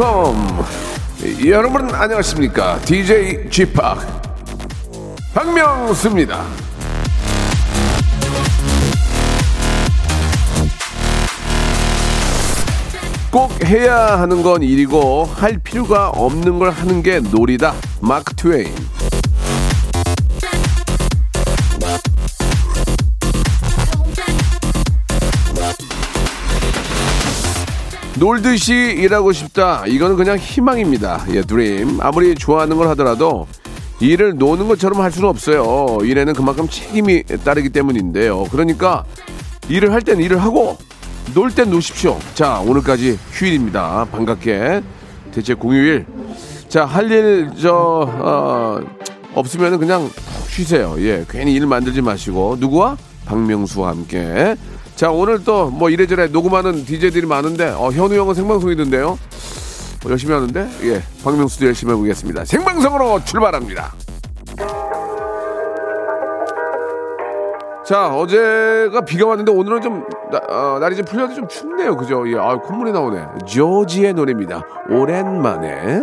컴 여러분 안녕하십니까 DJ 지팍 박명수입니다 꼭 해야 하는 건 일이고 할 필요가 없는 걸 하는 게 놀이다. 마크 트웨인. 놀듯이 일하고 싶다. 이거는 그냥 희망입니다. 예, 드림. 아무리 좋아하는 걸 하더라도 일을 노는 것처럼 할 수는 없어요. 일에는 그만큼 책임이 따르기 때문인데요. 그러니까 일을 할 땐 일을 하고 놀 땐 노십시오. 자, 오늘까지 휴일입니다. 반갑게. 대체 공휴일. 자, 할 일, 저, 어, 없으면 그냥 푹 쉬세요. 예, 괜히 일 만들지 마시고. 누구와? 박명수와 함께. 자, 오늘 또 뭐 이래저래 녹음하는 DJ들이 많은데, 어, 현우 형은 생방송이던데요? 뭐 열심히 하는데, 예, 박명수도 열심히 해보겠습니다. 생방송으로 출발합니다. 자, 어제가 비가 왔는데 오늘은 좀 나, 어, 날이 좀 풀려서 좀 춥네요. 그죠? 예, 아, 콧물이 나오네. 조지의 노래입니다. 오랜만에.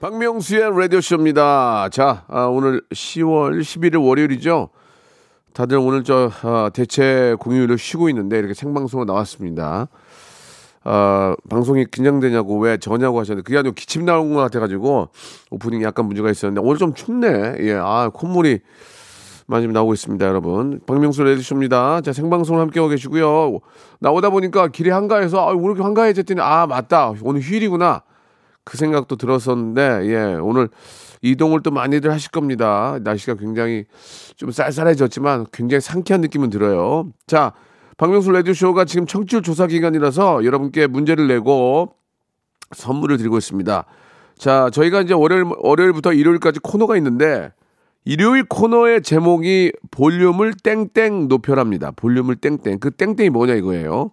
박명수의 라디오쇼입니다. 자, 아, 오늘 10월 11일 월요일이죠. 다들 오늘 저 아, 대체 공휴일을 쉬고 있는데 이렇게 생방송으로 나왔습니다. 아, 방송이 긴장되냐고 왜 저냐고 하셨는데 그게 아니고 기침 나온 것 같아가지고 오프닝 약간 문제가 있었는데 오늘 좀 춥네. 예, 아 콧물이 많이 나오고 있습니다, 여러분. 박명수 레디쇼입니다. 자, 생방송을 함께하고 계시고요. 나오다 보니까 길이 한가해서 아, 오늘 이렇게 한가해졌더니 아 맞다 오늘 휴일이구나 그 생각도 들었었는데 예 오늘 이동을 또 많이들 하실 겁니다. 날씨가 굉장히 좀 쌀쌀해졌지만 굉장히 상쾌한 느낌은 들어요. 자, 박명수 레디쇼가 지금 청취율 조사 기간이라서 여러분께 문제를 내고 선물을 드리고 있습니다. 자, 저희가 이제 월요일, 월요일부터 일요일까지 코너가 있는데 일요일 코너의 제목이 볼륨을 땡땡 높여랍니다. 볼륨을 땡땡. 그 땡땡이 뭐냐 이거예요.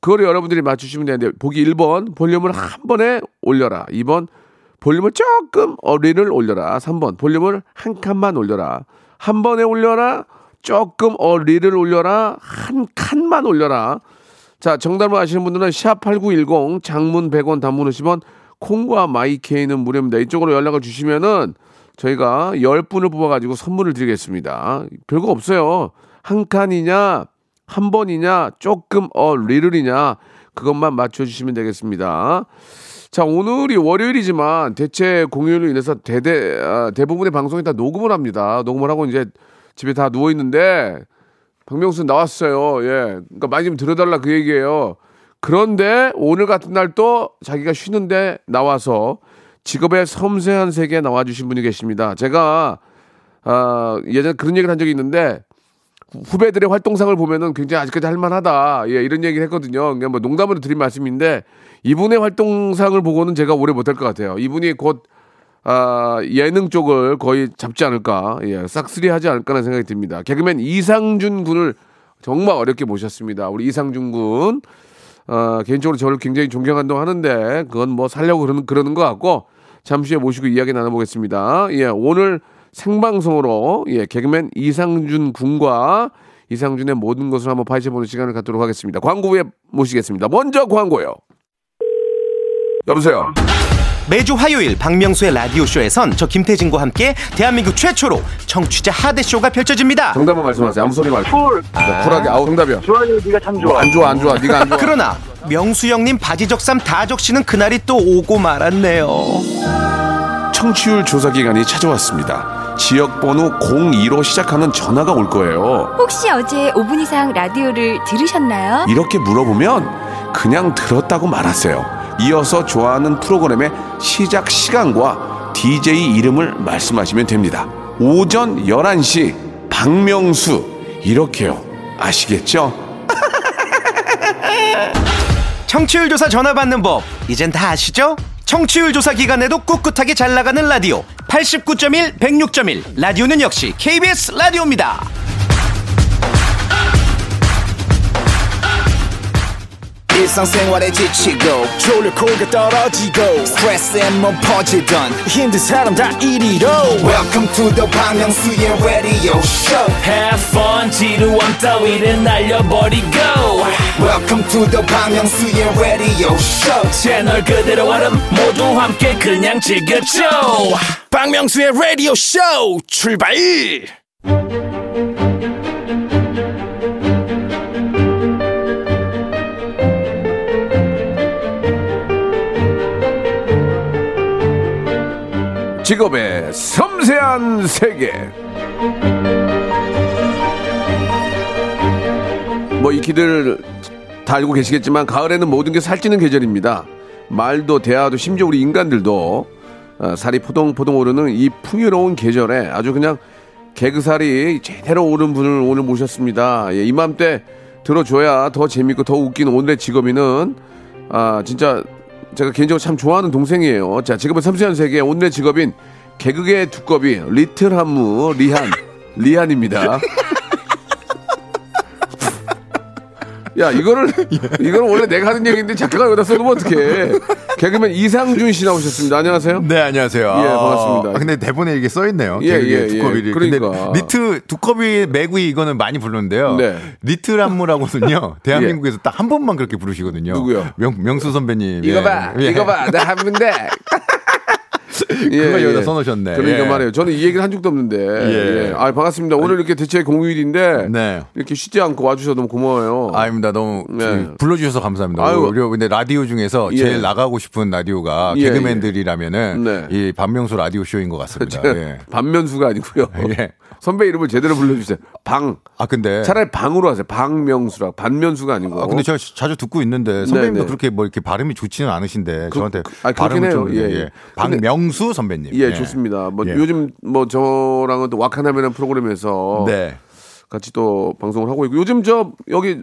그거를 여러분들이 맞추시면 되는데 보기 1번 볼륨을 한 번에 올려라. 2번 볼륨을 조금 어리를 올려라. 3번 볼륨을 한 칸만 올려라. 한 번에 올려라. 조금 어리를 올려라. 한 칸만 올려라. 자, 정답을 아시는 분들은 샵8910 장문 100원 단문 50원 콩과 마이케이는 무료입니다. 이쪽으로 연락을 주시면은 저희가 10분을 뽑아가지고 선물을 드리겠습니다. 별거 없어요. 한 칸이냐, 한 번이냐, 조금 어, 리를이냐, 그것만 맞춰주시면 되겠습니다. 자, 오늘이 월요일이지만 대체 공휴일로 인해서 대대, 아, 대부분의 방송이 다 녹음을 합니다. 녹음을 하고 이제 집에 다 누워있는데, 박명수 나왔어요. 예. 그러니까 많이 좀 들어달라 그 얘기예요. 그런데 오늘 같은 날 또 자기가 쉬는데 나와서 직업의 섬세한 세계에 나와주신 분이 계십니다. 제가 아, 예전에 그런 얘기를 한 적이 있는데 후배들의 활동상을 보면은 굉장히 아직까지 할만하다. 예, 이런 얘기를 했거든요. 그냥 뭐 농담으로 드린 말씀인데 이분의 활동상을 보고는 제가 오래 못할 것 같아요. 이분이 곧 아, 예능 쪽을 거의 잡지 않을까, 예, 싹쓸이 하지 않을까라는 생각이 듭니다. 개그맨 이상준 군을 정말 어렵게 모셨습니다. 우리 이상준 군. 어, 개인적으로 저를 굉장히 존경한다고 하는데 그건 뭐 살려고 그러는 그러는 것 같고 잠시 후에 모시고 이야기 나눠보겠습니다. 예, 오늘 생방송으로 예, 개그맨 이상준 군과 이상준의 모든 것을 한번 파헤쳐보는 시간을 갖도록 하겠습니다. 광고 후에 모시겠습니다. 먼저 광고요. 여보세요. 매주 화요일 박명수의 라디오쇼에선 저 김태진과 함께 대한민국 최초로 청취자 하대쇼가 펼쳐집니다. 정답만 말씀하세요. 아무 소리 말고. 쿨. 자, 쿨하게. 아우 정답이야. 좋아요, 네가 참 좋아. 안 좋아, 안 좋아. 네가 안 좋아. 그러나 명수 형님 바지 적삼 다 적시는 그날이 또 오고 말았네요. 청취율 조사 기간이 찾아왔습니다. 지역 번호 02로 시작하는 전화가 올 거예요. 혹시 어제 5분 이상 라디오를 들으셨나요? 이렇게 물어보면 그냥 들었다고 말하세요. 이어서 좋아하는 프로그램의 시작 시간과 DJ 이름을 말씀하시면 됩니다. 오전 11시 박명수 이렇게요. 아시겠죠? 청취율 조사 전화 받는 법 이젠 다 아시죠? 청취율 조사 기간에도 꿋꿋하게 잘 나가는 라디오 89.1 106.1 라디오는 역시 KBS 라디오입니다. 일상생활에 지치고, 졸려 코가 떨어지고, 스트레스에 몸 퍼지던, 힘든 사람 다 이리로. welcome to the Bang Myung-soo's radio show Have fun 지루함 따위를 날려버리고 welcome to the Bang Myung-soo's radio show 채널 그대로 얼음 모두 함께 그냥 즐겨줘 박명수의 라디오 쇼 출발 직업의 섬세한 세계. 뭐 익히들 다 알고 계시겠지만 가을에는 모든 게 살찌는 계절입니다. 말도 대화도 심지어 우리 인간들도 어, 살이 포동포동 오르는 이 풍요로운 계절에 아주 그냥 개그살이 제대로 오른 분을 오늘 모셨습니다. 예, 이맘때 들어줘야 더 재밌고 더 웃기는 오늘의 직업인은 아 진짜 제가 개인적으로 참 좋아하는 동생이에요. 자, 직업의 섬세한 세계 오늘의 직업인 개그의 두꺼비 little 한무 리한 리한입니다. 야 이거를 이거는 원래 내가 하는 얘기인데 작가가 여기다 써놓으면 어떡해 개그맨 이상준 씨 나오셨습니다 안녕하세요 네, 안녕하세요. 예, 반갑습니다. 아, 근데 대본에 이게 써 있네요. 예, 예, 예. 두꺼비를. 그러니까. 근데 little 두꺼비 매구이 이거는 많이 부르는데요. 네. little 한무라고는요. 대한민국에서 딱 한 번만 그렇게 부르시거든요. 누구요? 명, 명수 선배님. 이거 예. 봐 예. 이거 봐나 하면 돼 그거 여기다 써놓으셨네. 그러니까 예. 말이에요 저는 이 얘기를 한 적도 없는데 예. 예. 아 반갑습니다 오늘 이렇게 대체 공휴일인데 네. 이렇게 쉬지 않고 와주셔서 너무 고마워요 아닙니다. 너무 네. 그 불러주셔서 감사합니다. 아유. 그리고 근데 라디오 중에서 예. 제일 나가고 싶은 라디오가 예, 개그맨들이라면은 네. 이 반명수 라디오 쇼인 것 같습니다. 예. 반면수가 아니고요 예. 선배 이름을 제대로 불러주세요 방 아 근데 차라리 방으로 하세요 방명수라 반면수가 아니고 아, 근데 제가 자주 듣고 있는데 선배님도 네, 네. 그렇게 뭐 이렇게 발음이 좋지는 않으신데 저한테 그- 아, 발음을 해요. 좀 예, 예, 예. 박명수 선배님. 예, 좋습니다. 뭐 예. 요즘 뭐 저랑은 또 와카나메라는 프로그램에서 네. 같이 또 방송을 하고 있고 요즘 저 여기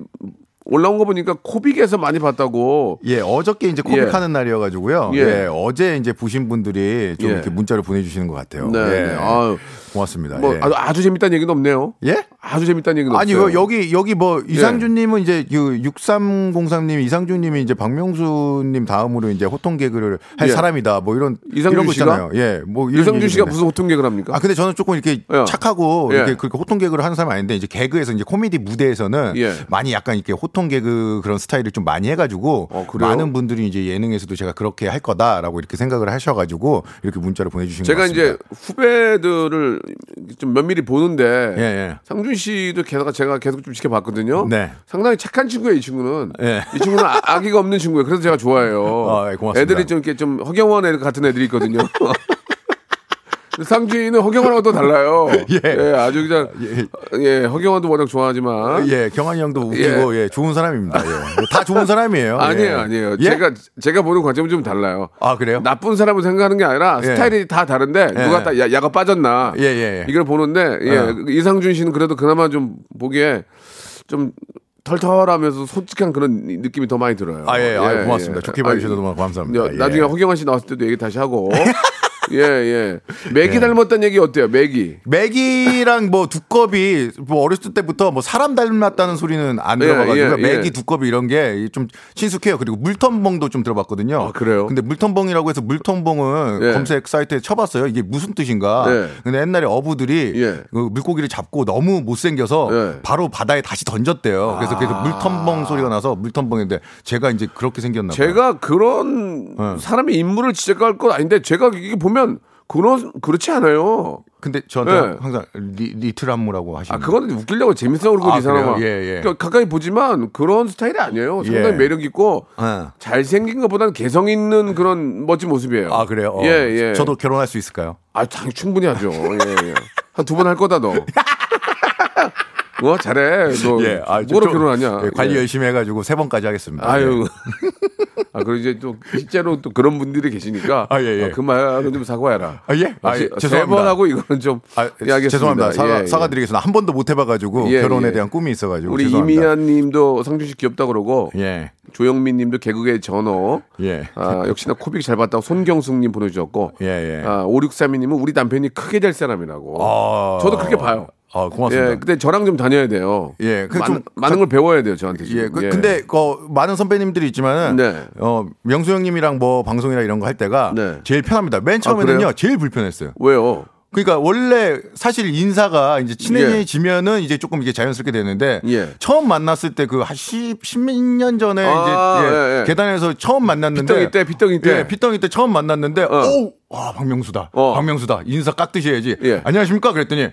올라온 거 보니까 코빅에서 많이 봤다고. 예, 어저께 이제 코믹하는 날이어가지고요. 예. 예. 어제 이제 보신 분들이 좀 예. 이렇게 문자를 보내주시는 것 같아요. 네, 예. 네. 아유, 고맙습니다. 뭐 예. 아주, 아주 재밌다는 얘기는 없네요. 예? 아주 재밌다는 얘기는 아니, 없어요. 예. 요 여기, 여기 뭐, 이상준님은 이제, 그, 6303님, 이상준 님이 이제 박명수 님 다음으로 이제 호통 개그를 할 예. 사람이다. 뭐 이런, 이상준 이런 거 씨가? 예. 뭐, 이런 이성준 씨가. 무슨 호통 개그를 합니까? 아 근데 저는 조금 이렇게 예. 착하고 예. 이렇게 그렇게 호통 개그를 하는 사람이 아닌데 이제 개그에서 이제 코미디 무대에서는 예. 많이 약간 이렇게 호통 개그 그런 스타일을 좀 많이 해 가지고 어, 그래요? 많은 분들이 이제 예능에서도 제가 그렇게 할 거다라고 이렇게 생각을 하셔 가지고 이렇게 문자를 보내 주신 것 제가 같습니다. 이제 후배들을 좀 면밀히 보는데 예, 예. 상준 씨도 게다가 제가 계속 좀 지켜봤거든요. 네. 상당히 착한 친구예요, 이 친구는. 예. 이 친구는 아, 아기가 없는 친구예요. 그래서 제가 좋아해요. 아, 예, 고맙습니다. 애들이 좀 이렇게 좀 허경환 애 같은 애들이 있거든요. 상준이는 허경환하고 또 달라요. 예. 아주 그냥 예, 허경환도 워낙 좋아하지만 예, 경환이 형도 웃기고 예, 좋은 사람입니다. 예. 뭐다 좋은 사람이에요. 아니에요, 예. 아니에요. 예? 제가 제가 보는 관점은 좀 달라요. 아 그래요? 나쁜 사람을 생각하는 게 아니라 예. 스타일이 다 다른데 예. 누가 다 야, 야가 빠졌나 예, 예, 예. 이걸 보는데 예, 어. 이상준 씨는 그래도 그나마 좀 보기에 좀 털털하면서 솔직한 그런 느낌이 더 많이 들어요. 아, 예, 아, 고맙습니다. 좋게 봐주셔서 너무 감사합니다. 야, 예. 나중에 허경환 씨 나왔을 때도 얘기 다시 하고. 예, 예. 맥이 닮았다는 얘기 어때요? 맥이. 맥이랑 뭐 두꺼비 뭐 어렸을 때부터 뭐 사람 닮았다는 소리는 안 예, 들어봐가지고 예, 예. 맥이 두꺼비 이런 게 좀 친숙해요. 그리고 물텀벙도 좀 들어봤거든요. 아, 그래요? 근데 물텀벙이라고 해서 물텀벙은 예. 검색 사이트에 쳐봤어요. 이게 무슨 뜻인가? 예. 근데 옛날에 어부들이 예. 그 물고기를 잡고 너무 못생겨서 예. 바로 바다에 다시 던졌대요. 그래서 그래서 물텀벙 소리가 나서 물텀벙인데 제가 이제 그렇게 생겼나 봐요. 제가 그런 어. 사람의 인물을 지적할 건 아닌데 제가 이게 보면 그런 그렇지 않아요. 근데 저한테 예. 항상 리, 리틀 안무라고 하시는 아, 그거는 웃기려고 재밌어 그러고 아, 이 사람아. 예, 예. 그러니까 가까이 보지만 그런 스타일이 아니에요. 상당히 예. 매력 있고 예. 잘 생긴 것보다는 개성 있는 그런 멋진 모습이에요. 아 그래요? 어. 예, 예. 저도 결혼할 수 있을까요? 아, 당 충분히 하죠. 예, 예. 한 두 번 할 거다 너. 뭐 잘해. 너 예, 아, 저- 뭐로 저- 결혼하냐? 예, 관리 예. 열심히 해가지고 세 번까지 하겠습니다. 아유. 예. 아, 그리고 이제 또 실제로 또 그런 분들이 계시니까 아, 예, 예. 그 말은 좀 사과해라. 아, 예? 아, 예, 세 죄송합니다. 번 하고 이거는 좀 아, 예. 죄송합니다. 사과, 예, 예. 사과드리겠습니다. 한 번도 못 해봐가지고 예, 결혼에 예. 대한 꿈이 있어가지고 우리 죄송합니다. 이미연 님도 상준 씨 귀엽다 그러고 예, 조영민 님도 개그의 전어. 예, 아, 역시나 코빅 잘 봤다고 손경숙 님 보내주셨고. 예, 예. 아, 5632님은 우리 남편이 크게 될 사람이라고. 아. 저도 그렇게 봐요. 아, 고맙습니다. 예, 근데 저랑 좀 다녀야 돼요. 예, 그 많은, 좀 많은 걸 배워야 돼요, 저한테. 지금. 예, 그, 근데 그 많은 선배님들이 있지만은 네. 어 명수 형님이랑 뭐 방송이나 이런 거 할 때가 네. 제일 편합니다. 맨 아, 처음에는요 그래요? 제일 불편했어요. 왜요? 그러니까 원래 사실 인사가 이제 친해지면은 이제 조금 이게 자연스럽게 되는데 예. 처음 만났을 때 그한 10, 10년 전에 아, 이제 예, 예, 예. 계단에서 처음 만났는데 빗덩이 때, 빗덩이 때. 예, 빗덩이 때 처음 만났는데 오, 와 박명수다. 어. 박명수다. 인사 깍듯이 해야지. 예. 안녕하십니까 그랬더니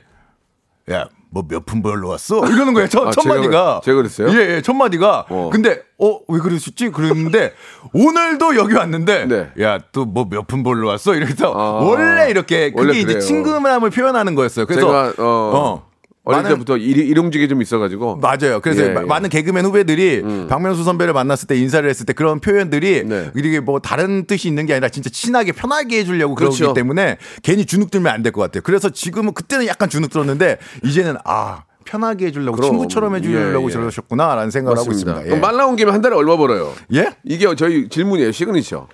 야, 뭐 몇 푼 벌러 왔어? 이러는 거예요. 첫, 아, 첫 마디가. 제가 그랬어요? 예, 예, 첫 마디가. 어. 근데 어, 왜 그러셨지? 그랬는데 오늘도 여기 왔는데 네. 야, 또 뭐 몇 푼 벌러 왔어? 이래서 아. 원래 이렇게 그게 원래 이제 그래요. 친근함을 표현하는 거였어요. 그래서 제가 어, 어 릴 많은- 때부터 일, 일용직이 좀 있어가지고 맞아요. 그래서 예, 마- 예. 많은 개그맨 후배들이 박명수 선배를 만났을 때 인사를 했을 때 그런 표현들이 네. 이게 뭐 다른 뜻이 있는 게 아니라 진짜 친하게 편하게 해주려고 그러기 그렇죠. 때문에 괜히 주눅 들면 안 될 것 같아요. 그래서 지금은 그때는 약간 주눅 들었는데 이제는 아 편하게 해주려고 그럼. 친구처럼 해주려고 예, 예. 저러셨구나라는 생각을 하고 맞습니다. 있습니다. 그럼 예. 말 나온 김에 한 달에 얼마 벌어요? 예? 이게 저희 질문이에요. 시그니처.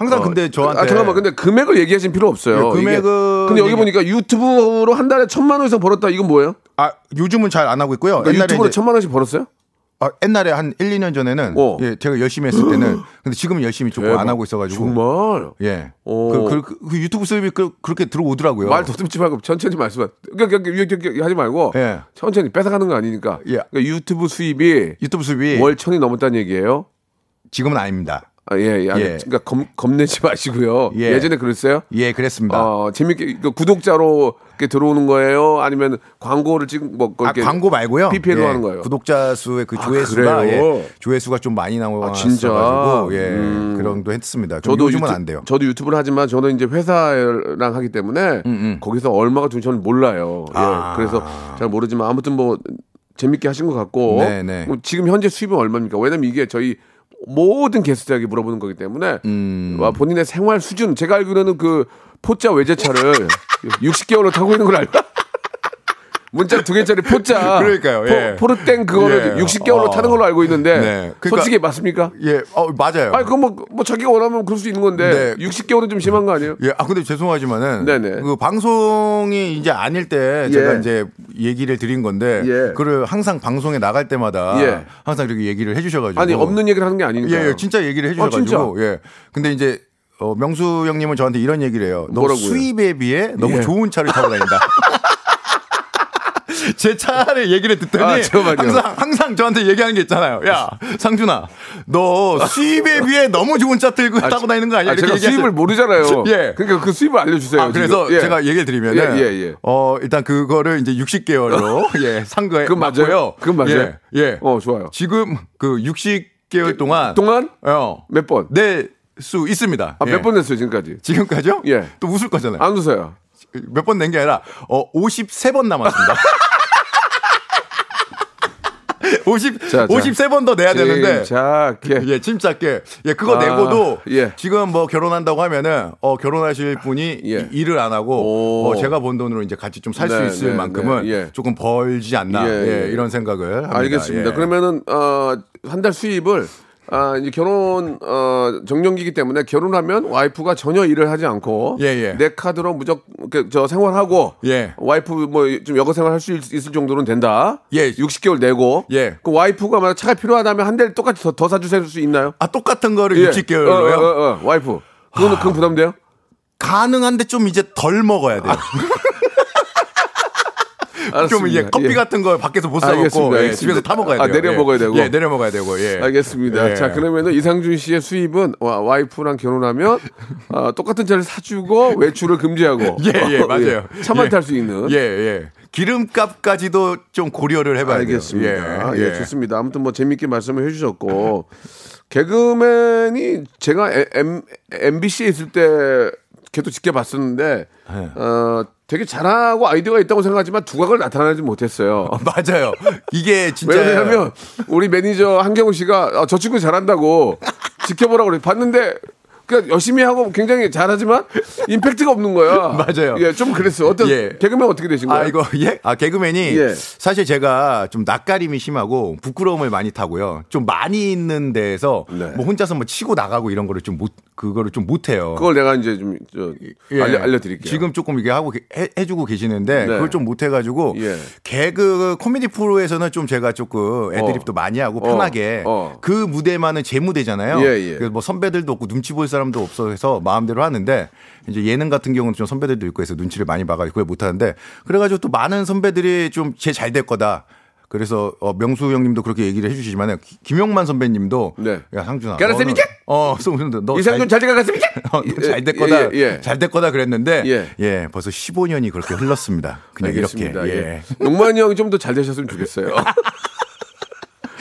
항상 어. 근데 저한테 아 잠깐만. 근데 금액을 얘기하신 필요 없어요. 예, 금액은 이게- 근데 여기 얘기- 보니까 유튜브로 한 달에 천만 원 이상 벌었다. 이건 뭐예요? 아 요즘은 잘 안 하고 있고요. 그러니까 옛날에 유튜브로 이제- 천만 원씩 벌었어요? 아, 옛날에 한 1, 2년 전에는 어. 예, 제가 열심히 했을 때는 근데 지금은 열심히 조금 안 하고 있어가지고 정말. 예. 오. 그, 그, 그 유튜브 수입이 그, 그렇게 들어오더라고요. 말 더듬지 말고 천천히 말씀하. 그러니까 그러니까 이렇게 하지 말고 예. 천천히 뺏어가는 거 아니니까. 예. 그러니까 유튜브 수입이 유튜브 수입이 월 천이 넘었다는 얘기예요. 지금은 아닙니다. 아, 예, 예. 아니, 예. 그러니까 겁, 겁내지 마시고요. 예. 예. 전에 그랬어요? 예, 그랬습니다. 어, 재밌게 그 구독자로 이렇게 들어오는 거예요? 아니면 광고를 찍은 뭐 아, 광고 말고요. PPL로 예, 하는 거예요. 구독자 수의 그 아, 조회수가 그래요? 예, 조회수가 좀 많이 아, 진짜? 나와가지고 예, 음. 그런 정도 했습니다. 저도 요즘은 유튜- 안 돼요. 저도 유튜브를 하지만 저는 이제 회사랑 하기 때문에 거기서 얼마가 든지 저는 몰라요. 예. 아. 그래서 잘 모르지만 아무튼 뭐 재밌게 하신 것 같고 네, 네. 뭐 지금 현재 수입은 얼마입니까? 왜냐면 이게 저희 모든 게스트에게 물어보는 거기 때문에 음. 와, 본인의 생활 수준 제가 알기로는 그 포자 외제차를 60개월로 타고 있는 걸 알고 문자 두 개짜리 포자 그러니까요, 예. 포, 르땡 그거를 예. 60개월로 어. 타는 걸로 알고 있는데 네. 그러니까- 솔직히 맞습니까? 예, 어, 맞아요. 아니 그뭐 뭐 자기가 원하면 그럴 수 있는 건데 네. 60개월은 좀 심한 거 아니에요? 예, 아 근데 죄송하지만은 네네. 그 방송이 이제 아닐 때 제가 예. 이제 얘기를 드린 건데 예. 그를 항상 방송에 나갈 때마다 예. 항상 이렇게 얘기를 해주셔가지고 아니 없는 얘기를 하는 게 아니니까. 예, 예, 진짜 얘기를 해주셔가지고 예. 근데 이제 어, 명수 형님은 저한테 이런 얘기를 해요. 너 뭐라고요? 수입에 비해 너무 예. 좋은 차를 타고 다닌다. 제 차를 얘기를 듣더니 아. 항상 항상 저한테 얘기하는 게 있잖아요. 야 상준아, 너 수입에 비해 너무 좋은 차 들고 타고 다니는 거 아니야? 아, 제가 얘기하세요. 수입을 모르잖아요. 예. 그러니까 그 수입을 알려주세요. 아, 그래서. 예. 제가 얘기를 드리면 예, 예, 예. 어, 일단 그거를 이제 60개월로 예, 산 거에 그건 맞아요? 맞고요. 그건 맞아요? 예. 예. 어 좋아요. 지금 그 60개월 동안 동안 어, 몇 번? 낼수 있습니다. 아, 예. 몇번 냈어요 지금까지? 지금까지요? 예. 또 웃을 거잖아요. 안 웃어요. 몇 번 낸 게 아니라 어 53번 남았습니다. 50 자, 자. 53번 더 내야 되는데 침착해. 예, 침착게. 예, 그거 아, 내고도 예. 지금 뭐 결혼한다고 하면은 어 결혼하실 분이 예. 이- 일을 안 하고 오. 어, 제가 번 돈으로 이제 같이 좀 살수 네, 있을 네, 만큼은 네, 예. 조금 벌지 않나. 예, 예, 예. 이런 생각을 합니다. 알겠습니다. 예. 그러면은 어, 한 달 수입을 아, 이제 결혼 어, 정년기이기 때문에 결혼하면 와이프가 전혀 일을 하지 않고 예, 예. 내 카드로 무조건 그, 저 생활하고 예. 와이프 뭐 좀 여가 생활 할 수 있을 정도는 된다. 예. 60개월 내고 예. 그 와이프가 만약 차가 필요하다면 한 대를 똑같이 더, 더 사주실 수 있나요? 아, 똑같은 거를 예. 60개월로요? 어, 어, 어, 와이프. 그거는 그건 부담돼요? 가능한데 좀 이제 덜 먹어야 돼요. 좀. 이게 커피 예. 같은 거 밖에서 못. 사 먹고 예. 집에서 타 먹어야 돼요. 아, 내려 예. 먹어야 되고. 예, 내려 먹어야 되고. 예. 알겠습니다. 예. 자, 그러면은 이상준 씨의 수입은 와, 이프랑 결혼하면 어, 똑같은 차를 사주고 외출을 금지하고 예, 예, 맞아요. 차만 예. 탈수 있는. 예, 예. 기름값까지도 좀 고려를 해봐야 알겠습니다. 돼요. 예, 좋습니다. 아무튼 뭐 재밌게 말씀을 해주셨고 개그맨이 제가 에- M, MBC에 있을 때 걔도 지켜봤었는데 네. 어, 되게 잘하고 아이디어가 있다고 생각하지만 두각을 나타내지 못했어요. 어, 맞아요. 이게 진짜 왜냐하면 우리 매니저 한경호 씨가 아, 저 친구 잘한다고 지켜보라고 그래 봤는데 그러니까 열심히 하고 굉장히 잘하지만 임팩트가 없는 거야. 맞아요. 예, 좀 그랬어요. 어떤 예. 개그맨 어떻게 되신 거예요? 아 이거 예? 아 개그맨이 예. 사실 제가 좀 낯가림이 심하고 부끄러움을 많이 타고요. 좀 많이 있는 데에서 네. 뭐 혼자서 뭐 치고 나가고 이런 거를 좀 못 그거를 좀 못해요. 그걸 내가 이제 좀 저, 예. 알려, 알려 드릴게요. 지금 조금 이게 하고 계- 해, 해주고 계시는데 네. 그걸 좀 못해가지고 예. 개그 코미디 프로에서는 좀 제가 조금 애드립도 많이 하고 어. 편하게 어. 그 무대만은 제 무대잖아요. 예, 예. 그래서 뭐 선배들도 없고 눈치 볼 사람 도 없어서 마음대로 하는데 이제 예능 같은 경우는 좀 선배들도 있고 해서 눈치를 많이 봐가지고 그걸 못하는데 그래가지고 또 많은 선배들이 좀 제 잘 될 거다. 그래서 어, 명수 형님도 그렇게 얘기를 해주시지만 김용만 선배님도 네. 야 상준아? 너는- 어너 이상준 잘 돼가겠습니까? 어, 잘될 거다. 예, 예. 잘될 거다 그랬는데 예. 예. 벌써 15년이 그렇게 흘렀습니다. 그냥 알겠습니다. 이렇게. 예. 예. 용만이 형이 좀 더 잘 되셨으면 좋겠어요.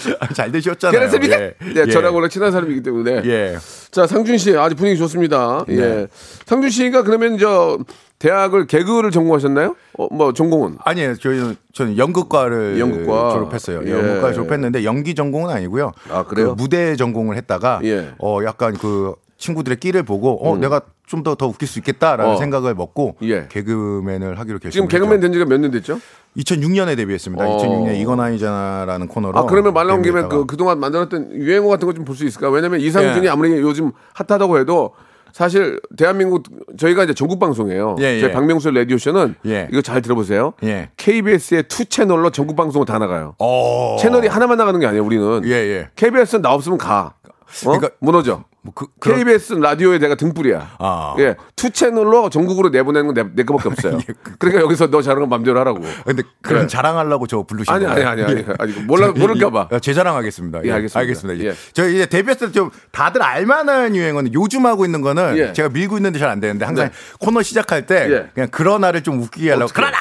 잘 되셨잖아요. 깨알쌤이게? 예. 네, 예. 저랑 원래 친한 사람이기 때문에. 예. 자, 상준 씨 아주 분위기 좋습니다. 예. 네. 상준 씨가 그러면 저 대학을 개그를 전공하셨나요? 어, 뭐 전공은? 아니에요. 저희는 저는 연극과를 연극과. 졸업했어요. 예. 연극과 졸업했는데 연기 전공은 아니고요. 아, 그래요? 그 무대 전공을 했다가 예. 어 약간 그 친구들의 끼를 보고 어 내가 좀 더 더 웃길 수 있겠다라는 어. 생각을 먹고 예. 개그맨을 하기로 결심했죠. 지금 개그맨 된 지가 몇 년 됐죠? 2006년에 데뷔했습니다. 어. 2006년 이건 아니잖아라는 코너로. 아, 그러면 말 나온 김에. 그, 그동안 만들었던 유행어 같은 거 좀 볼 수 있을까? 왜냐면 이상준이 예. 아무리 요즘 핫하다고 해도 사실 대한민국 저희가 이제 전국 방송이에요. 예, 예. 저희 박명수 라디오 쇼는 예. 이거 잘 들어보세요. 예. KBS의 two 채널로 전국 방송을 다 나가요. 어. 채널이 하나만 나가는 게 아니에요. 우리는 예, 예. KBS는 나 없으면 가. 어? 그러니까- 무너져. 뭐 그, 그런- KBS 라디오에 내가 등불이야. 아. 예, two 채널로 전국으로 내보내는 건 내, 내 거밖에 없어요. 예, 그- 그러니까 여기서 너 잘하는 건 맘대로 하라고. 근데 그런 예. 자랑하려고 저 부르신 아니, 거예요? 아니, 아니, 아니. 예. 아니, 몰라- 저- 모를까봐. 예, 제 자랑하겠습니다. 예, 알겠습니다. 알겠습니다. 예. 저 이제 데뷔했을 때 좀 다들 알만한 유행어는 요즘 하고 있는 거는 예. 제가 밀고 있는데 잘 안 되는데 항상 네. 코너 시작할 때 예. 그냥 그러나를 좀 웃기게 하려고 어떻게? 그러나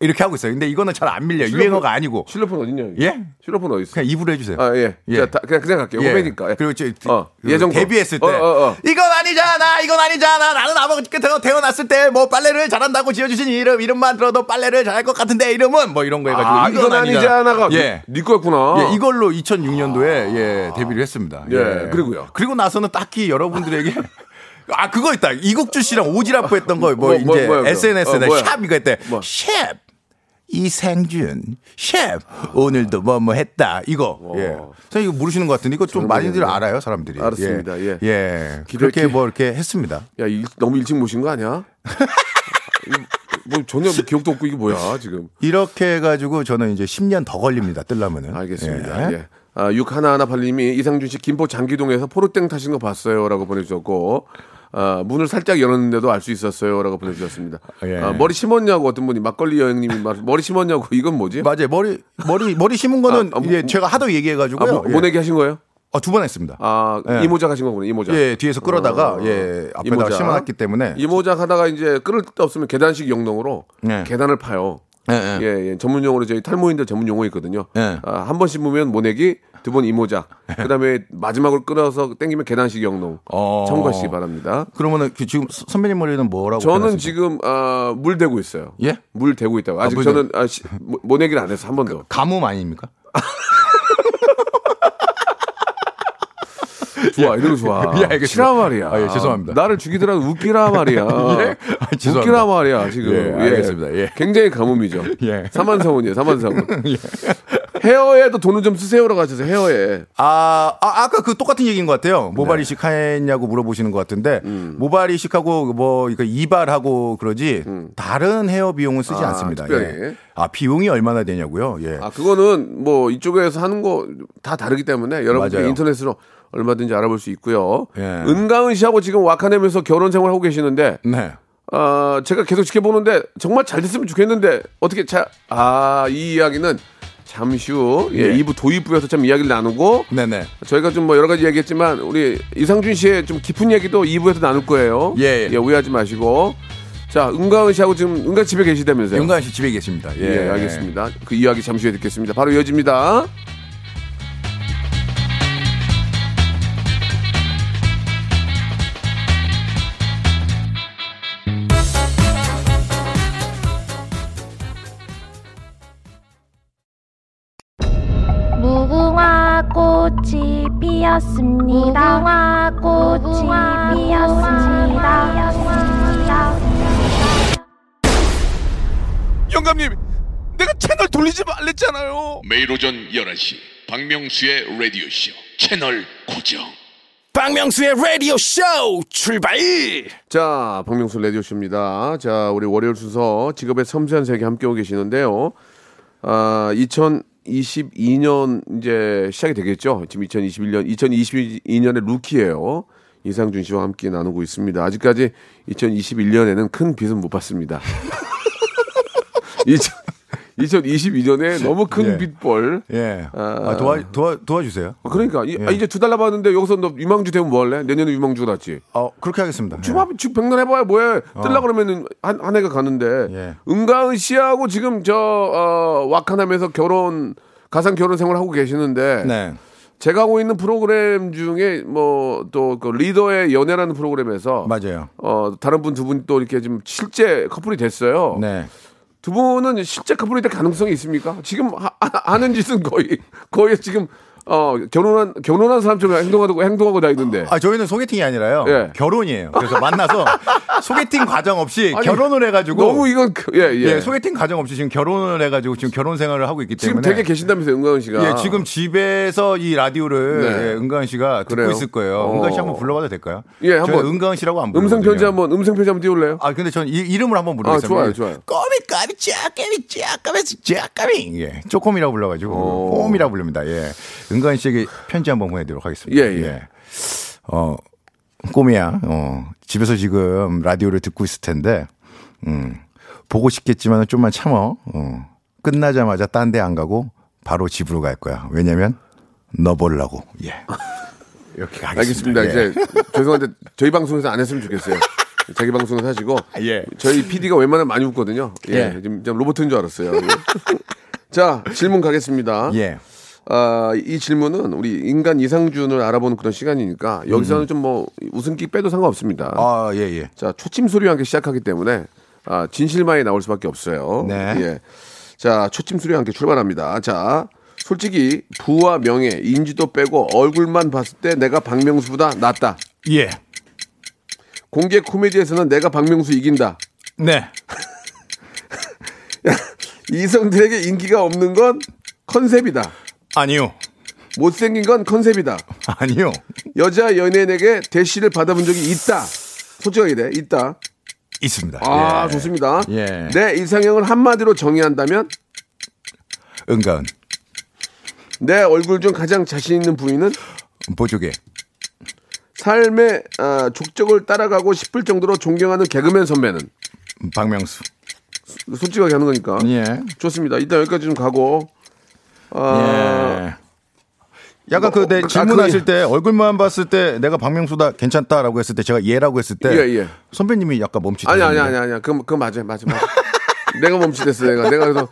이렇게 하고 있어요. 근데 이거는 잘 안 밀려요. 실로폰- 유행어가 아니고 실로폰 어딨냐? 예? 실로폰 어디 있어? 그냥 입으로 해주세요. 아, 예. 예. 자, 다- 그냥, 그냥 갈게요. 예. 후배니까. 예. 그리고 저, 어, 그 예전 거. 데뷔했을 때 어, 어, 어. 이건 아니잖아 이건 아니잖아 나는 아버지 끝에 태어났을 때 뭐 빨래를 잘한다고 지어주신 이름 이름만 들어도 빨래를 잘할 것 같은데 이름은 뭐 이런 거 해가지고 아, 이건 아니잖아가. 예. 네 거였구나. 예, 이걸로 2006년도에 예, 데뷔를 했습니다. 예, 그리고요? 그리고 나서는 딱히 여러분들에게 아 그거 있다 이국주 씨랑 오지랖 했던 거뭐 뭐, 뭐, 이제 뭐야, 그거? SNS에 어? 샵 이거 했대 뭐? 샵 이상준 셰프 오늘도 뭐뭐 했다 이거 예. 선생님 이거 모르시는 것 같은데 이거 좀 많이들. 알아요 사람들이 알았습니다. 예. 예. 기대- 그렇게 기- 뭐 이렇게 했습니다 야, 일- 너무 일찍 모신 거 아니야? 뭐 전혀 기억도 없고 이게 뭐야, 지금. 이렇게 해가지고 저는 이제 10년 더 걸립니다 뜰라면은 알겠습니다. 예. 아, 6118님이 이상준 씨 김포 장기동에서 포르땡 타신 거 봤어요. 라고 보내주셨고, 아, 문을 살짝 열었는데도 알 수 있었어요. 라고 보내주셨습니다. 예. 아, 머리 심었냐고 어떤 분이 막걸리 여행님이 말, 머리 심었냐고 이건 뭐지? 맞아요 머리 머리 머리 심은 거는 아, 아, 뭐- 제가 하도 아, 얘기해가지고요 뭐, 모내기 하신 거예요? 두번 했습니다 아, 예. 이모작 하신 거구나, 이모작. 예, 뒤에서 끌어다가 어, 예 앞에다가 이모작. 심어놨기 때문에 이모작 하다가 이제 끊을 데 없으면 계단식 영농으로 네. 계단을 파요. 예, 예. 예, 예. 전문 용어로 저희 탈모인들 전문 용어 있거든요. 예. 아, 한 번 심으면 모내기, 두 번 이모작. 그다음에 마지막으로 끊어서 땡기면 계단식 영농. 어. 참고하시기 바랍니다. 그러면은 그 지금 서- 선배님 머리는 뭐라고? 저는 표현하십니까? 지금 아, 물 대고 있어요. 예? 물 대고 있다고. 아직 물 저는 아, 시- 모- 모내기를 안 해서 한 번도. 가뭄 아닙니까? 좋아, 이런 거 좋아. 예, 알겠습니다. 치라 말이야. 아, 예, 죄송합니다. 나를 죽이더라도 웃기라 말이야. 예? 아, 죄송합니다. 웃기라 말이야, 지금. 예, 알겠습니다. 예. 굉장히 가뭄이죠. 예. 사만사원이에요, 사만사원. 헤어에도 돈을 좀 쓰세요라고 하셔서 헤어에. 아, 아 아까 그 똑같은 얘기인 것 같아요. 모발 이식 했냐고 물어보시는 것 같은데 음. 모발 이식하고 뭐 이발하고 그러지 다른 헤어 비용은 쓰지 음. 아, 않습니다. 예. 아 비용이 얼마나 되냐고요? 예. 아, 그거는 뭐 이쪽에서 하는 거 다 다르기 때문에 여러분들. 인터넷으로 얼마든지 알아볼 수 있고요. 예. 은가은 씨하고 지금 와카넴에서 결혼 생활 하고 계시는데, 네. 아, 제가 계속 지켜보는데 정말 잘 됐으면 좋겠는데 어떻게 자, 아, 이 이야기는 잠시 후 예, 예. 2부 도입부에서 좀 이야기를 나누고 네네. 저희가 좀 뭐 여러 가지 얘기했지만 우리 이상준 씨의 좀 깊은 얘기도 2부에서 나눌 거예요. 예, 예. 오해하지 마시고. 자, 은가은 씨하고 지금 은가 집에 계시다면서요? 윤가은 씨 집에 계십니다. 예, 예, 알겠습니다. 그 이야기 잠시 후에 듣겠습니다. 바로 이어집니다. 무궁화 꽃이 피었습니다. 무궁화 꽃이 피었습니다. 영감님, 내가 채널 돌리지 말랬잖아요. 매일 오전 11시 박명수의 라디오 쇼 채널 고정 박명수의 라디오 쇼 출발! 자, 박명수 라디오 쇼입니다. 자, 우리 월요일 순서 직업의 섬세한 세계 함께하고 계시는데요. 아, 2022년 이제 시작이 되겠죠. 지금 2021년, 2022년의 루키예요. 이상준 씨와 함께 나누고 있습니다. 아직까지 2021년에는 큰 빚은 못 받습니다. 2022년에 너무 큰 예. 빚벌. 예. 아. 아, 도와, 도와, 도와주세요. 아, 그러니까 이, 예. 아, 이제 두 달 남았는데 여기서 너 유망주 되면 뭐 할래? 내년에 유망주가 났지. 어, 그렇게 하겠습니다. 주합 주 백날 해봐야 뭐해? 뜰라 그러면은 한, 한 해가 가는데 예. 은가은 씨하고 지금 저 어, 와카남에서 결혼 가상 결혼 생활 하고 계시는데 네. 제가 하고 있는 프로그램 중에 뭐 또 그 리더의 연애라는 프로그램에서 맞아요. 어 다른 분 두 분 또 이렇게 좀 실제 커플이 됐어요. 네. 두 분은 실제 커플이 될 가능성이 있습니까? 지금 하, 하는 짓은 거의 거의 지금 어 결혼한 결혼한 사람처럼 행동하고 행동하고 다니던데. 아, 저희는 소개팅이 아니라요. 예. 결혼이에요. 그래서 만나서 소개팅 과정 없이 아니, 결혼을 해가지고. 너무 이건 그- 예 예. 예, 소개팅 과정 없이 지금 결혼을 해가지고 지금 결혼 생활을 하고 있기 지금 때문에. 되게 계신다면서요, 은가은 씨가. 예, 지금 집에서 이 라디오를 네. 예, 은가은 씨가 듣고 그래요? 있을 거예요. 어. 은가은 씨 한번 불러봐도 될까요? 예, 한번. 은가은 씨라고 안 불러요. 음성 편지 한번 음성 편지 한번 띄울래요? 아, 근데 전 이, 이름을 한번 부르겠습니다. 아, 좋아요, 좋아요. 꼬미 까미 짜까미 짜까미 짜까미. 예. 쪼꼬미라고 불러가지고 오. 꼬미라고 부릅니다. 예. 은가은 씨에게 편지 한번 보내드리도록 하겠습니다. 예, 예. 어, 꼬미야. 어, 집에서 지금 라디오를 듣고 있을 텐데, 음, 보고 싶겠지만 좀만 참어. 어, 끝나자마자 딴 데 안 가고 바로 집으로 갈 거야. 왜냐면 너 보려고. 예. 이렇게 가겠습니다. 알겠습니다. 예. 이제 죄송한데 저희 방송에서 안 했으면 좋겠어요. 자기 방송에서 하시고 예. 저희 PD가 웬만하면 많이 웃거든요. 예, 예. 지금 좀 로봇인 줄 알았어요. 예. 자 질문 가겠습니다. 예. 아, 이 질문은 우리 인간 이상준을 알아보는 그런 시간이니까 여기서는 음. 좀뭐 웃음기 빼도 상관없습니다. 아, 예, 예. 자 초침 소리와 함께 시작하기 때문에 아, 진실만이 나올 수밖에 없어요. 네. 예. 자 초침 소리와 함께 출발합니다. 자 솔직히 부와 명예, 인지도 빼고 얼굴만 봤을 때 내가 박명수보다 낫다. 예. 공개 코미디에서는 내가 박명수 이긴다. 네. 이성들에게 인기가 없는 건 컨셉이다. 아니요. 못생긴 건 컨셉이다. 아니요. 여자 연예인에게 대시를 받아본 적이 있다. 솔직하게 돼. 있다. 있습니다. 아, 예. 좋습니다. 예. 내 이상형을 한마디로 정의한다면 은가은. 내 얼굴 중 가장 자신 있는 부위는 보조개. 삶의 아, 족적을 따라가고 싶을 정도로 존경하는 개그맨 선배는 박명수. 솔직하게 하는 거니까. 예. 좋습니다. 일단 여기까지 좀 가고. 아, 예. 약간 뭐, 그내 아, 질문하실 그- 때 얼굴만 봤을 때 내가 박명수다 괜찮다라고 했을 때 제가 예라고 했을 때 예, 예. 선배님이 약간 멈칫 아니 아니 아니 아니 그건 그건 맞아 맞아 맞아. 내가 멈칫했어 내가 내가 그래서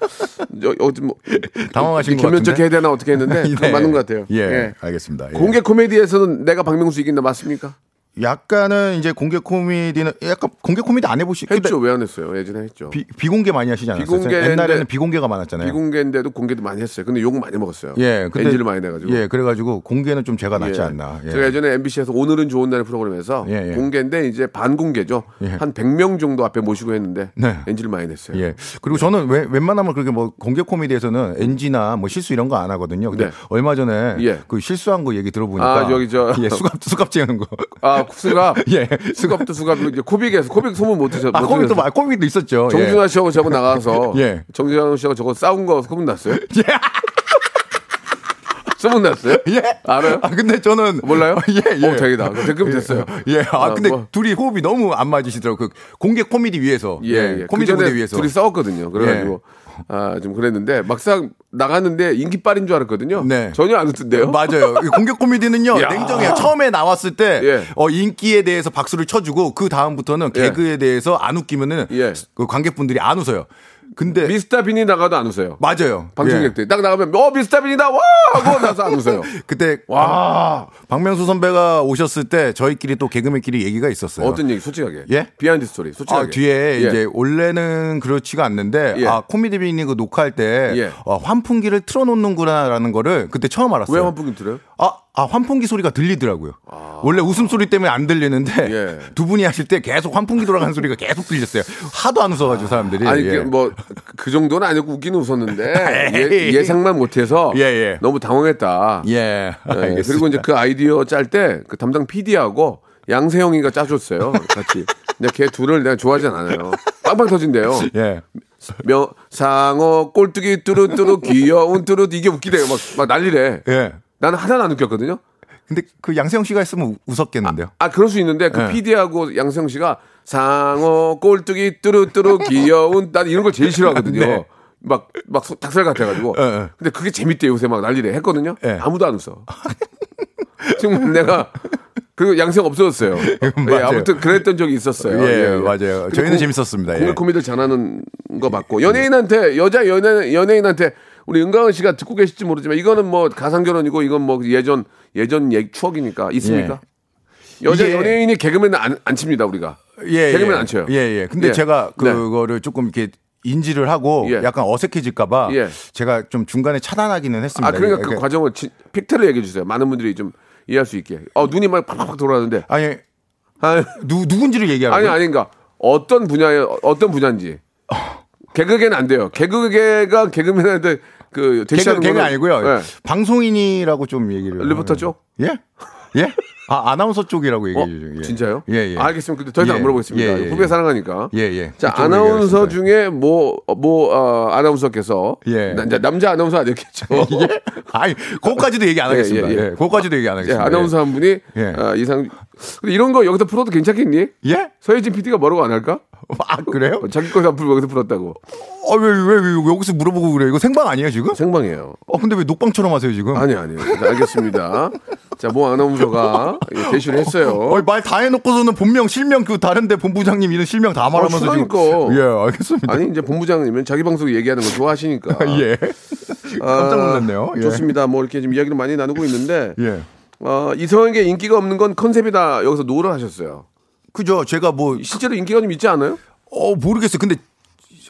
저, 어디 뭐 당황하신 것 겸연쩍게 같은데? 해야 되나 어떻게 했는데 그건 네. 맞는 것 같아요. 예, 알겠습니다. 예. 공개 코미디에서는 내가 박명수 이긴다 맞습니까? 약간은 이제 공개 코미디는 약간 공개 코미디 안 해보시 했죠 왜 안 했어요? 예전에 했죠. 비, 비공개 많이 하시지 않았어요? 비공개인데- 옛날에는 비공개가 많았잖아요. 비공개인데도 공개도 많이 했어요. 근데 욕 많이 먹었어요. 예, 근데- NG를 많이 내가지고. 예, 그래가지고 공개는 좀 제가 낫지 예. 않나. 예. 제가 예전에 MBC에서 오늘은 좋은 날의 프로그램에서 예, 예. 공개인데 이제 반공개죠. 예. 한 100명 정도 앞에 모시고 했는데 네. NG를 많이 냈어요. 예. 그리고 저는 왜, 웬만하면 그렇게 뭐 공개 코미디에서는 NG나 뭐 실수 이런 거 안 하거든요. 근데 네. 얼마 전에 예. 그 실수한 거 얘기 들어보니까 아, 여기 저- 예, 수갑 수갑 재는 거. 아, 수갑. 예. 수갑도 수갑. 이제 코빅에서 코빅 소문 못 드셨 아, 코미디도 마- 코미디도 있었죠. 예. 정준하 씨하고 저거 나가서 예. 정준하 씨하고 저거 싸운 거 소문 났어요? 소문 났어요? 예. 알아요? 아 근데 저는 몰라요? 예, 예. 어, 다행이다. 그럼 됐어요. 예. 아, 아, 근데 뭐. 둘이 호흡이 너무 안 맞으시더라고요. 그 공개 코미디 위에서. 예, 예. 코미디 그 전에 무대 위에서. 예. 둘이 싸웠거든요. 그래가지고 아, 좀 그랬는데 막상 나갔는데 인기 빨인 줄 알았거든요. 네. 전혀 안 웃던데요. 맞아요. 이 공개 코미디는요, 야. 냉정해요. 처음에 나왔을 때, 예. 어, 인기에 대해서 박수를 쳐주고, 그 다음부터는 예. 개그에 대해서 안 웃기면은, 예. 그 관객분들이 안 웃어요. 근데 미스터 빈이 나가도 안 웃어요. 맞아요. 방청객들 딱 나가면 어 미스터 빈이다 와 하고 나서 안 웃어요. 그때 와. 박명수 선배가 오셨을 때 저희끼리 또 개그맨끼리 얘기가 있었어요. 어떤 얘기 솔직하게. 예? behind story 솔직하게. 아, 뒤에 예. 이제 원래는 그렇지가 않는데 예. 아 코미디 빅리그 녹화할 때 예. 어, 환풍기를 틀어놓는구나라는 거를 그때 처음 알았어요. 왜 환풍기 들어요? 아, 아 환풍기 소리가 들리더라고요. 원래 웃음소리 때문에 안 들리는데 아. 예. 두 분이 하실 때 계속 환풍기 돌아가는 소리가 계속 들렸어요. 하도 안 웃어가지고 사람들이. 아니 예. 뭐그 정도는 아니고 웃기는 웃었는데 에이. 예, 상만 못해서 예, 예. 너무 당황했다. 예. 예. 그리고 이제 그 아이디어 짤 때 그 담당 PD하고 양세형이가 짜줬어요. 같이. 근데 걔 둘을 내가 좋아하진 않아요. 빵빵 터진대요. 예. 명, 상어, 꼴뚜기, 뚜루뚜루, 귀여운 뚜루, 이게 웃기대요. 막, 막 난리래. 예. 나는 하나도 안 웃겼거든요. 근데 그 양세형 씨가 했으면 우- 웃었겠는데요. 아, 그럴 수 있는데 그 예. PD하고 양세형 씨가 상어, 꼴뚜기, 뚜루뚜루, 귀여운, 난 이런 걸 제일 싫어하거든요. 네. 막, 막 소- 닭살 같아가지고. 예, 예. 근데 그게 재밌대 요새 막 난리래 했거든요. 예. 아무도 안 웃어. 지금 내가 그리고 양세형 없어졌어요. 예, 맞아요. 아무튼 그랬던 적이 있었어요. 예, 맞아요. 근데 저희는 공- 재밌었습니다. 예. 코미디를 잘하는 거 맞고 연예인한테 여자 연예 연예인한테 우리 은가은 씨가 듣고 계실지 모르지만 이거는 뭐 가상 결혼이고 이건 뭐 예전 예전 추억이니까 있습니까? 여자 이게- 연예인이 개그맨은 안, 안 칩니다 우리가. 예, 개그맨 예. 안 쳐요. 예, 예. 근데 예. 제가 네. 그거를 조금 이렇게 인지를 하고 예. 약간 어색해질까봐 예. 제가 좀 중간에 차단하기는 했습니다. 아 그러니까 그 그러니까 과정을 지- 팩트를 얘기해 주세요. 많은 분들이 좀 이해할 수 있게. 어 눈이 막 팍팍팍 돌아가는데 아니 아, 누 누군지를 얘기하라고. 아니 아닌가 어떤 분야에 어떤 분야인지 개그계는 안 돼요. 개그계가 개그맨한테 그 대시하는 개그 아니고요. 예. 방송인이라고 좀 얘기를. 리포터 하면- 쪽? 예? 예? 아 아나운서 쪽이라고 얘기해 어, 주죠. 예. 진짜요? 예, 예. 알겠습니다. 근데 더 이상 예, 안 물어보겠습니다. 예, 예, 후배 예. 사랑하니까. 예, 예. 자, 아나운서. 중에 뭐, 뭐, 어, 아나운서께서. 예. 나- 남자 아나운서 아니었겠죠. 예? 아니, 그거까지도 얘기 안 하겠습니다. 예, 예, 예, 예. 그거까지도 얘기 안 예, 하겠습니다. 아나운서 한 분이 예. 어, 이상. 근데 이런 거 여기서 풀어도 괜찮겠니? 예? 서혜진 PD가 뭐라고 안 할까? 아, 그래요? 어, 자기 거안 풀고 여기서 풀었다고. 어, 왜, 왜, 왜 여기서 물어보고 그래? 이거 생방 아니에요, 지금? 생방이에요. 어, 근데 왜 녹방처럼 하세요, 지금? 아니, 아니요. 자, 알겠습니다. 자, 모 아나운서가 예, 대시를 했어요. 어, 말다 해놓고서는 본명, 실명, 그 다른데 본부장님 이런 실명 다 말하면서 지금. 그러니까. 예, 알겠습니다. 아니, 이제 본부장님은 자기 방송 얘기하는 거 좋아하시니까. 예. 깜짝 놀랐네요. 예. 좋습니다. 뭐 이렇게 좀 이야기를 많이 나누고 있는데 예. 어, 이성에게 인기가 없는 건 컨셉이다. 여기서 no를 하셨어요. 그죠. 제가 뭐, 실제로 인기가 좀 있지 않아요? 어, 모르겠어요. 근데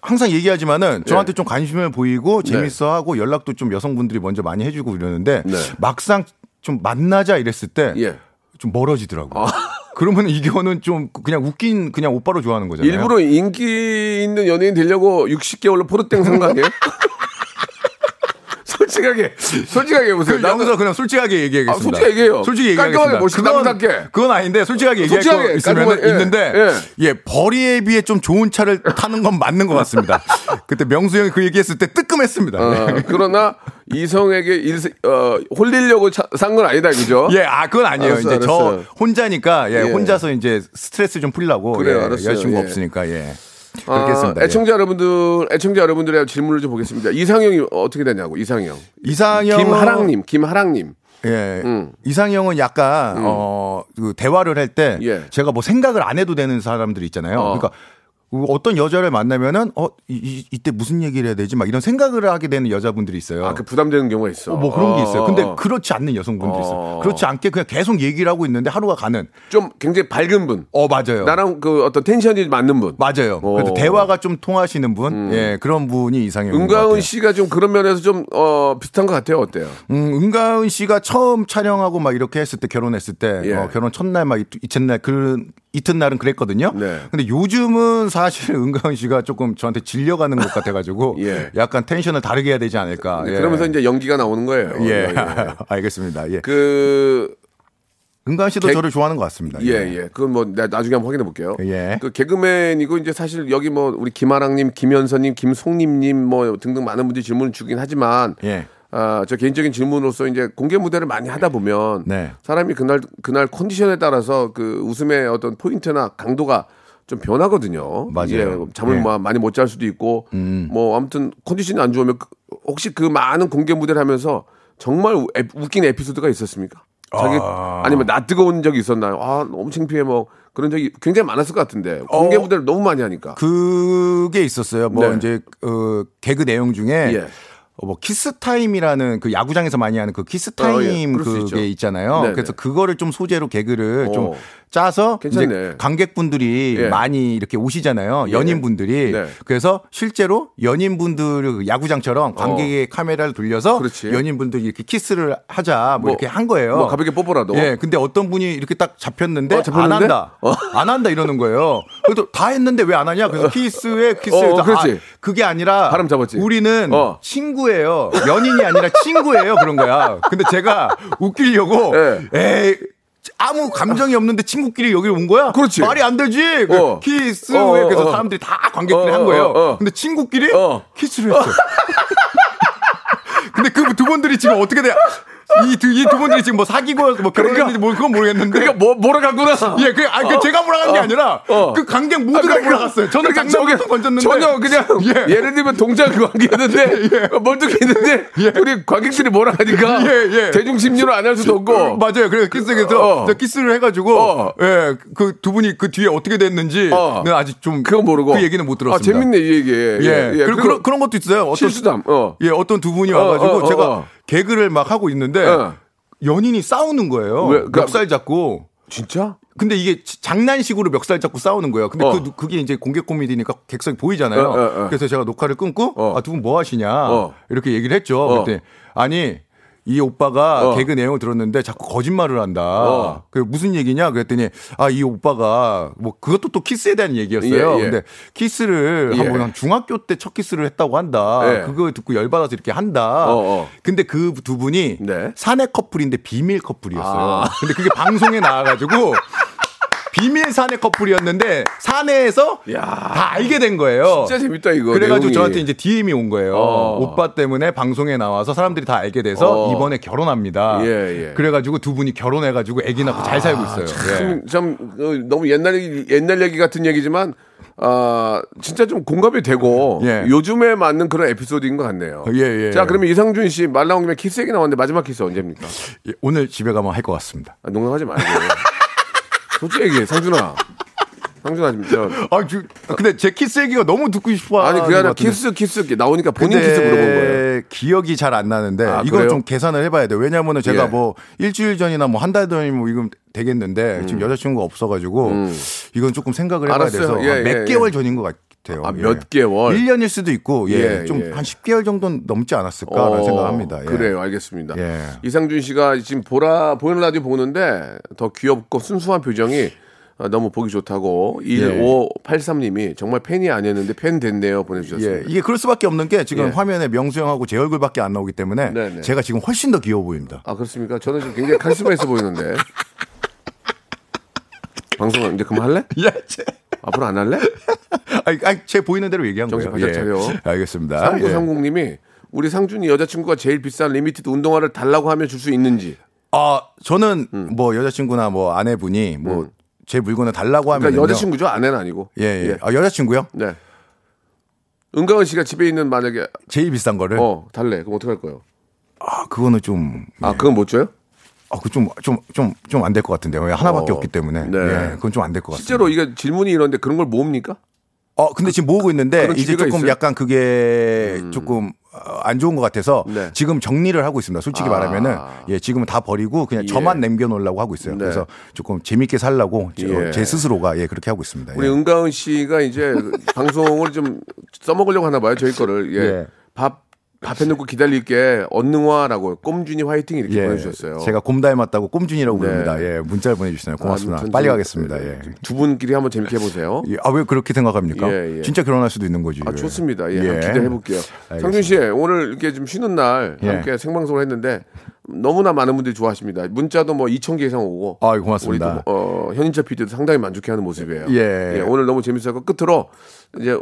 항상 얘기하지만은 저한테 좀 관심을 보이고 네. 재밌어 하고 연락도 좀 여성분들이 먼저 많이 해주고 이러는데 네. 막상 좀 만나자 이랬을 때좀 예. 멀어지더라고요. 아. 그러면 이거는 좀 그냥 웃긴 그냥 오빠로 좋아하는 거잖아요. 일부러 인기 있는 연예인 되려고 60개월로 포르땡 산거 아니에요? 솔직하게, 솔직하게 해보세요. 그 여기서 그냥 솔직하게 얘기하겠습니다. 아, 솔직히 얘기해요. 솔직히 얘기하겠습니다. 멋있게, 그건, 남답게. 그건 아닌데 솔직하게 얘기할 솔직하게, 거 있으면 예, 있는데 예. 벌이에 비해 좀 좋은 차를 타는 건 맞는 것 같습니다. 그때 명수 형이 그 얘기했을 때 뜨끔했습니다. 어, 네. 그러나 이성에게 일, 어, 홀리려고 산 건 아니다, 그죠? 예, 아, 그건 아니에요. 알았어, 이제 알았어. 저 혼자니까, 예, 예. 혼자서 이제 스트레스 좀 풀려고. 그래요, 예, 알았어요. 여자친구가 예. 없으니까, 예. 그렇게 아, 했습니다. 예. 애청자 여러분들, 애청자 여러분들의 질문을 좀 보겠습니다. 이상형이 어떻게 되냐고, 이상형. 이상형. 김하랑님, 김하랑님. 예. 음. 이상형은 약간, 어, 그 대화를 할 때, 예. 제가 뭐 생각을 안 해도 되는 사람들이 있잖아요. 어. 그러니까, 어떤 여자를 만나면은, 어, 이, 이, 때 무슨 얘기를 해야 되지? 막 이런 생각을 하게 되는 여자분들이 있어요. 아, 그 부담되는 경우가 있어. 어, 뭐 그런 게 있어요. 근데 어. 그렇지 않는 여성분들이 있어요. 어. 그렇지 않게 그냥 계속 얘기를 하고 있는데 하루가 가는. 좀 굉장히 밝은 분. 어, 맞아요. 나랑 그 어떤 텐션이 맞는 분. 맞아요. 그래서 어. 대화가 좀 통하시는 분, 예, 그런 분이 같아요. 은가은 씨가 좀 그런 면에서 좀, 어, 비슷한 것 같아요. 어때요? 음, 은가은 씨가 처음 촬영하고 막 이렇게 했을 때 결혼했을 때 예. 어, 결혼 첫날 막 이- 이튿날 그 이튿날은 그랬거든요. 네. 근데 요즘은 사실 은가은 씨가 조금 저한테 질려가는 것 같아가지고 예. 약간 텐션을 다르게 해야 되지 않을까. 예. 그러면서 이제 연기가 나오는 거예요. 예, 예, 예. 알겠습니다. 예. 그, 은가은 씨도 개- 저를 좋아하는 것 같습니다. 예, 예. 그건 뭐, 나- 나중에 한번 확인해 볼게요. 예. 그 개그맨이고, 이제 사실 여기 뭐, 우리 김아랑님, 김현선님, 김송님님 뭐 등등 많은 분들이 질문을 주긴 하지만, 예. 아, 저 개인적인 질문으로서 이제 공개 무대를 많이 하다 보면, 네. 사람이 그날, 그날 컨디션에 따라서 그 웃음의 어떤 포인트나 강도가 좀 변하거든요. 맞아요. 예, 잠을 예. 뭐 많이 못 잘 수도 있고, 음. 뭐 아무튼 컨디션이 안 좋으면 그- 혹시 그 많은 공개 무대를 하면서 정말 우- 에- 웃긴 에피소드가 있었습니까? 자기 아니면 나 뜨거운 적이 있었나요? 아 너무 창피해 뭐 그런 적이 굉장히 많았을 것 같은데 공개 어. 무대를 너무 많이 하니까. 그게 있었어요. 뭐 네. 이제 어, 개그 내용 중에 예. 어, 뭐 키스 타임이라는 그 야구장에서 많이 하는 그 키스 어, 예. 타임 수 있죠. 그게 있잖아요. 네네. 그래서 그거를 좀 소재로 개그를 어. 좀 짜서 관객분들이 예. 많이 이렇게 오시잖아요. 예. 연인분들이. 네. 그래서 실제로 연인분들 그 야구장처럼 관객의 카메라를 돌려서 어. 그렇지. 연인분들이 이렇게 키스를 하자 뭐, 뭐, 이렇게 한 거예요. 뭐 가볍게 뽀뽀라도. 예. 근데 어떤 분이 이렇게 딱 잡혔는데, 어, 잡혔는데? 안 한다. 어. 안 한다 이러는 거예요. 그래도 다 했는데 왜 안 하냐? 그래서 키스에 키스에 어, 그렇지. 그게 아니라 바람 잡았지. 우리는 어. 친구예요. 연인이 아니라 친구예요. 그런 거야. 근데 제가 웃기려고 예. 에이 아무 감정이 없는데 친구끼리 여기 온 거야? 그렇지. 말이 안 되지. 그 어. 키스 어, 어, 그래서 어. 사람들이 다 관객들이 어, 한 거예요. 어, 어. 근데 친구끼리 어. 키스를 했어. 근데 그 두 분들이 지금 어떻게 돼? 이두 이두 분들이 지금 뭐 사귀고 뭐 결혼했는지 뭐 그건 모르겠는데. 그러니까 뭐 몰아갔구나. 예, 그, 아, 그 어. 제가 몰아간 게 어. 아니라 어. 그 관객 모두가 그러니까 몰아갔어요. 저는 그러니까 장난부터 저게 던졌는데 전혀 그냥 예. 예. 를 들면 동작 관계였는데 멀뚱했는데 우리 관객들이 몰아가니까 예, 예. 대중 심리로 안 할 수도 없고 어, 맞아요. 그래서 키스에서 어. 키스를 해가지고 어. 예, 그 두 분이 그 뒤에 어떻게 됐는지 어. 는 아직 좀 그거 모르고 그 얘기는 못아 들었습니다. 재밌네 이 얘기. 예, 예. 그리고 그런 그런 것도 있어요. 어떤 실수담. 어. 예, 어떤 두 분이 어, 와가지고 어, 어, 제가 어. 개그를 막 하고 있는데 어. 연인이 싸우는 거예요. 왜? 그- 멱살 잡고. 진짜? 근데 이게 지- 장난식으로 멱살 잡고 싸우는 거예요. 근데 어. 그, 그게 이제 공개 코미디니까 객석이 보이잖아요. 어, 어, 어. 그래서 제가 녹화를 끊고 어. 아, 두 분 뭐 하시냐 어. 이렇게 얘기를 했죠. 어. 그랬더니 아니 이 오빠가 어. 개그 내용을 들었는데 자꾸 거짓말을 한다. 어. 그 무슨 얘기냐 그랬더니 아 이 오빠가 뭐 그것도 또 키스에 대한 얘기였어요. 예, 예. 근데 키스를 예. 한번 한 중학교 때 첫 키스를 했다고 한다. 예. 그거 듣고 열받아서 이렇게 한다. 어, 어. 근데 그 두 분이 네. 사내 커플인데 비밀 커플이었어요. 아. 근데 그게 방송에 나와가지고 비밀 사내 커플이었는데 사내에서 야. 다 알게 된 거예요. 진짜 재밌다 이거. 그래가지고 내용이. 저한테 이제 DM이 온 거예요. 어. 오빠 때문에 방송에 나와서 사람들이 다 알게 돼서 어. 이번에 결혼합니다. 예, 예. 그래가지고 두 분이 결혼해가지고 아기 낳고 잘 살고 있어요. 예. 참, 참 어, 너무 옛날 얘기- 옛날 얘기 같은 얘기지만 아 진짜 좀 공감이 되고 예. 요즘에 맞는 그런 에피소드인 것 같네요. 예, 예. 자 그러면 이상준 씨 말 나온 김에 키스 얘기 나왔는데 마지막 키스 언제입니까? 예, 오늘 집에 가면 할 것 같습니다. 아, 농담하지 말고 솔직히 얘기해 상준아. 상준아 저 아, 주, 근데 제 키스 얘기가 너무 듣고 싶어. 아니 그게 아니라. 키스 키스 나오니까 본인 키스 물어본 거예요. 기억이 잘 안 나는데 아, 이건 그래요? 좀 계산을 해봐야 돼요. 왜냐하면 제가 예. 뭐 일주일 전이나 뭐 한 달 전이면 뭐 이건 되겠는데 지금 여자친구가 없어가지고 이건 조금 생각을 해봐야 음. 알았어요. 돼서 예, 한몇 예, 개월 예. 전인 것 같아요. 아, 몇 개월? 1년일 수도 있고 예, 예, 좀 예. 한 10개월 정도는 넘지 않았을까라는 어, 생각합니다. 예. 그래요, 알겠습니다. 예. 이상준 씨가 지금 보라 보이는 라디오 보는데 더 귀엽고 순수한 표정이 어, 너무 보기 좋다고 예. 1583님이 정말 팬이 아니었는데 팬 됐네요 예, 보내주셨습니다. 이게 그럴 수밖에 없는 게 지금 예. 화면에 명수 형하고 제 얼굴밖에 안 나오기 때문에 네네. 제가 지금 훨씬 더 귀여워 보입니다. 아 그렇습니까? 저는 지금 굉장히 카리스마 있어 보이는데 방송 이제 그만할래? 예, 제, 앞으로 안 할래? 아니, 아니, 제 보이는 대로 얘기한 정신 거예요. 바짝 차려. 알겠습니다. 예. 3930님이 우리 상준이 여자친구가 제일 비싼 리미티드 운동화를 달라고 하면 줄 수 있는지 아, 저는 뭐 여자친구나 뭐 아내분이 뭐제 물건을 달라고 하면 음. 그러니까 여자친구죠 아내는 아니고 예, 예. 아, 여자친구요? 네. 은가은 씨가 집에 있는 만약에 제일 비싼 거를 어 달래 그럼 어떡할 거예요? 아, 그거는 좀 아 그건 못 줘요? 아, 그 좀 좀 좀 좀 안 될 것 같은데요. 하나밖에 어, 없기 때문에. 네. 예, 그건 좀 안 될 것 같습니다. 실제로 이게 질문이 이런데 그런 걸 모읍니까? 어, 근데 지금 모으고 있는데 이제 조금 있어요? 음. 약간 그게 조금 어, 안 좋은 것 같아서 네. 지금 정리를 하고 있습니다. 솔직히 아. 말하면은 예, 지금은 다 버리고 그냥 예. 저만 남겨놓으려고 하고 있어요. 네. 그래서 조금 재밌게 살라고 저- 예. 제 스스로가 예, 그렇게 하고 있습니다. 우리 예. 은가은 씨가 이제 방송을 좀 써먹으려고 하나 봐요 저희 거를 예. 예. 밥 밥해 놓고 기다릴게 언능화라고 꼼준이 화이팅 이렇게 예, 보내주셨어요. 제가 곰 닮았다고 꼼준이라고 네. 부릅니다. 예, 문자를 보내주시네요. 고맙습니다. 아무튼 빨리 좀, 가겠습니다. 예. 두 분끼리 한번 재밌게 해보세요. 예, 아, 왜 그렇게 생각합니까? 예, 예. 진짜 결혼할 수도 있는 거지. 아, 좋습니다. 예, 예. 기대해 볼게요. 상준 씨, 오늘 이렇게 좀 쉬는 날 예. 함께 생방송을 했는데 너무나 많은 분들이 좋아하십니다. 문자도 뭐 2천 개 이상 오고. 아유, 고맙습니다. 우리 또, 어, 현인철 PD도 상당히 만족해하는 모습이에요. 예. 오늘 너무 재밌었고 끝으로 이제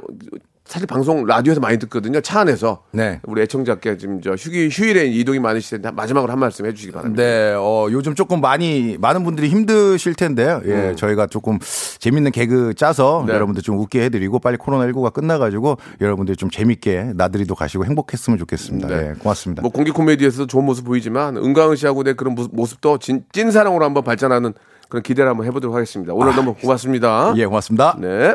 사실 방송 라디오에서 많이 듣거든요. 차 안에서. 네. 우리 애청자께 지금 저 휴기 휴일에 이동이 많으실 텐데 마지막으로 한 말씀 해주시기 바랍니다. 네, 어, 요즘 조금 많이, 많은 분들이 힘드실 텐데요. 예, 음. 저희가 조금 재밌는 개그 짜서 네. 여러분들 좀 웃게 해드리고 빨리 코로나 19가 끝나가지고 여러분들 좀 재밌게 나들이도 가시고 행복했으면 좋겠습니다. 네. 예, 고맙습니다. 뭐 공개 코미디에서도 좋은 모습 보이지만 은광은 씨하고 네 그런 모습- 모습도 진, 찐 사랑으로 한번 발전하는 그런 기대를 한번 해보도록 하겠습니다. 오늘 너무 고맙습니다. 예, 고맙습니다. 네.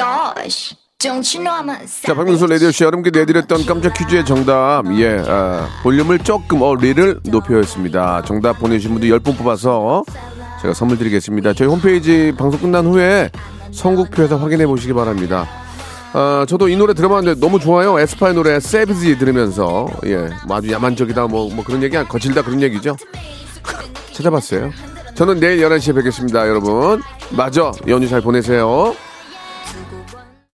Oh my gosh. 자, 박명수 라디오쇼 여러분께 내드렸던 깜짝 퀴즈의 정답, 예, 아, 볼륨을 조금, 어, 리를 높여였습니다. 정답 보내주신 분들 10분 뽑아서 제가 선물 드리겠습니다. 저희 홈페이지 방송 끝난 후에 선곡표에서 확인해 보시기 바랍니다. 아, 저도 이 노래 들어봤는데 너무 좋아요. 에스파의 노래 세비지 들으면서, 예, 뭐 아주 야만적이다, 뭐, 뭐 그런 얘기, 거칠다 그런 얘기죠. 찾아봤어요. 저는 내일 11시에 뵙겠습니다, 여러분. 마저 연휴 잘 보내세요.